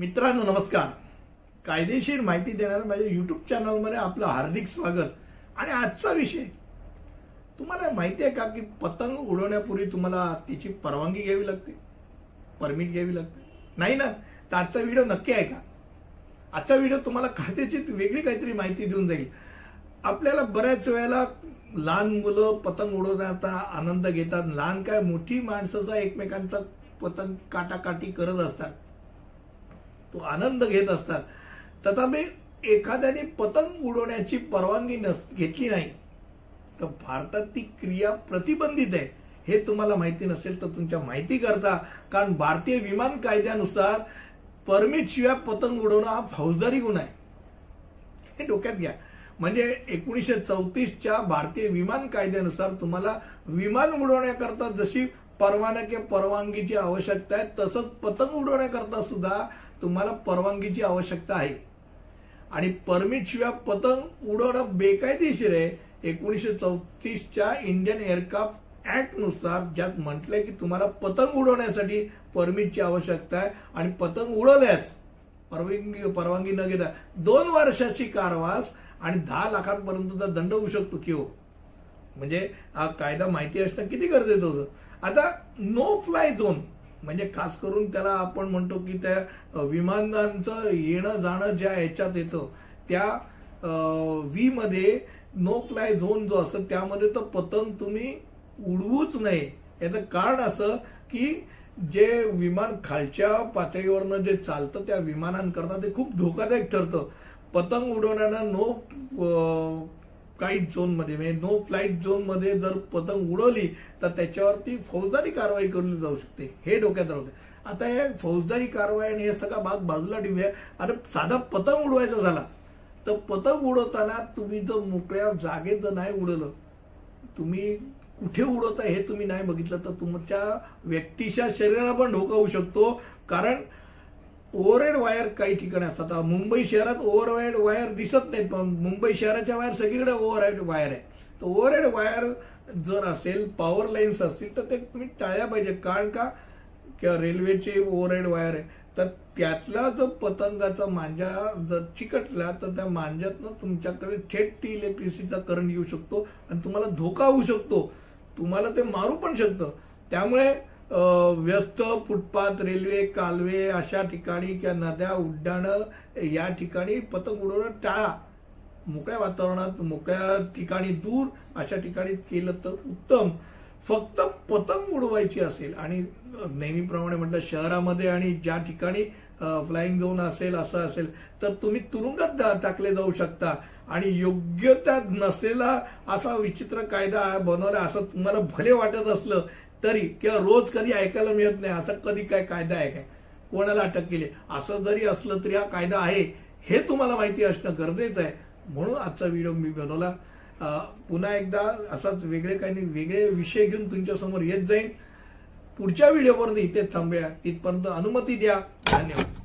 मित्रांनो नमस्कार. कायदेशीर माहिती देणाऱ्या माझ्या युट्यूब चॅनलमध्ये आपलं हार्दिक स्वागत. आणि आजचा विषय तुम्हाला माहिती आहे का की पतंग उडवण्यापूर्वी तुम्हाला त्याची परवानगी घ्यावी लागते? परमिट घ्यावी लागते? नाही ना? तर आजचा व्हिडिओ नक्की आहे का आजचा व्हिडिओ तुम्हाला खात्याची वेगळी काहीतरी माहिती देऊन जाईल. आपल्याला बऱ्याच वेळेला लहान मुलं पतंग उडवण्याचा आनंद घेतात. लहान काय मोठी माणसाचा एकमेकांचा पतंग काटाकाटी करत असतात तो आनंद घेत असतात. तथापि एखाद्याने पतंग उडवण्याची परवानगी नस घेतली नाही तर भारतात ती क्रिया प्रतिबंधित आहे हे तुम्हाला माहिती नसेल तर तुमच्या माहिती करता. कारण भारतीय विमान कायद्यानुसार परमिट शिवाय पतंग उडवणं हा फौजदारी गुन्हा आहे. हे डोक्यात घ्या. म्हणजे एकोणीसशे चौतीसच्या भारतीय विमान कायद्यानुसार तुम्हाला विमान उडवण्याकरता जशी परवाना किंवा परवानगीची आवश्यकता आहे तसंच पतंग उडवण्याकरता सुद्धा तुम्हाला परवानगीची आवश्यकता आहे. आणि परमिटशिवाय पतंग उडवणं बेकायदेशीर आहे. एकोणीसशे चौतीसच्या इंडियन एअरक्राफ्ट ऍक्टनुसार ज्यात म्हटलंय की तुम्हाला पतंग उडवण्यासाठी परमिटची आवश्यकता आहे. आणि पतंग उडवल्यास परवानगी परवानगी न घेता दोन वर्षाची कारवास आणि दहा लाखांपर्यंतचा दंड होऊ शकतो की हो. म्हणजे हा कायदा माहिती असणं किती गरजेचं होतं? आता नो फ्लाय झोन म्हणजे खास करून त्याला आपण म्हणतो की त्या विमानांचं येणं जाणं ज्या ह्याच्यात येतं त्या मध्ये नो फ्लाय झोन जो असतो त्यामध्ये तर पतंग तुम्ही उडवूच नाही याचं कारण असं की जे विमान खालच्या पातळीवरनं जे चालतं त्या विमानांकरता ते खूप धोकादायक ठरतं. पतंग उडवण्यानं नो फ्लाईट झोनमध्ये म्हणजे नो फ्लाईट झोनमध्ये जर पतंग उडवली तर त्याच्यावरती फौजदारी कारवाई केली जाऊ शकते. हे डोक्यात राहते आता हे फौजदारी कारवाई आणि हे सगळा भाग बाजूला ठेवूया. अरे साधा पतंग उडवायचा झाला. तर पतंग उडवताना तुम्ही जर मोकळ्या जागेत जर नाही उडवलं तुम्ही कुठे उडवता हे तुम्ही नाही बघितलं तर तुमच्या व्यक्तीच्या शरीराला पण धोका होऊ शकतो. कारण ओव्हरहेड वायर काही ठिकाणी असतात. मुंबई शहरात ओव्हरहेड वायर दिसत नाहीत पण मुंबई शहराच्या वायर सगळीकडे ओव्हरहेड वायर आहे. तर ओव्हरहेड वायर जर असेल पॉवर लाईन्स असतील तर ते तुम्ही टाळल्या पाहिजे. कारण का? किंवा रेल्वेचे ओव्हरहेड वायर आहे. तर त्यातला जर पतंगाचा मांजा जर चिकटला तर त्या मांजातनं तुमच्याकडे थेट ती इलेक्ट्रिसिटीचा करंट येऊ शकतो आणि तुम्हाला धोका होऊ शकतो. तुम्हाला ते मारू पण शकतं. त्यामुळे व्यस्त फुटपाथ रेल्वे कालवे अशा ठिकाणी किंवा नद्या उड्डाणं या ठिकाणी पतंग उडवणं टाळा. मोकळ्या वातावरणात मोकळ्या ठिकाणी दूर अशा ठिकाणी केलं तर उत्तम. फक्त पतंग उडवायची असेल आणि नेहमीप्रमाणे म्हटलं शहरामध्ये आणि ज्या ठिकाणी फ्लाइंग झोन असेल असं असेल तर तुम्ही तुरुंगात टाकले जाऊ शकता. आणि योग्य त्या नसलेला असा विचित्र कायदा बनवला असं तुम्हाला भले वाटत असलं तरी किंवा रोज कधी ऐकायला मिळत नाही असं कधी काय कायदा आहे काय? कोणाला अटक केली? असं जरी असलं तरी हा कायदा आहे हे तुम्हाला माहिती असणं गरजेचं आहे. म्हणून आजचा व्हिडिओ मी बनवला. पुन्हा एकदा असाच वेगळे काही वेगळे विषय घेऊन तुमच्यासमोर येत जाईल पुढच्या व्हिडिओपर्यंत इथे थांबूया. तिथपर्यंत अनुमती द्या. धन्यवाद.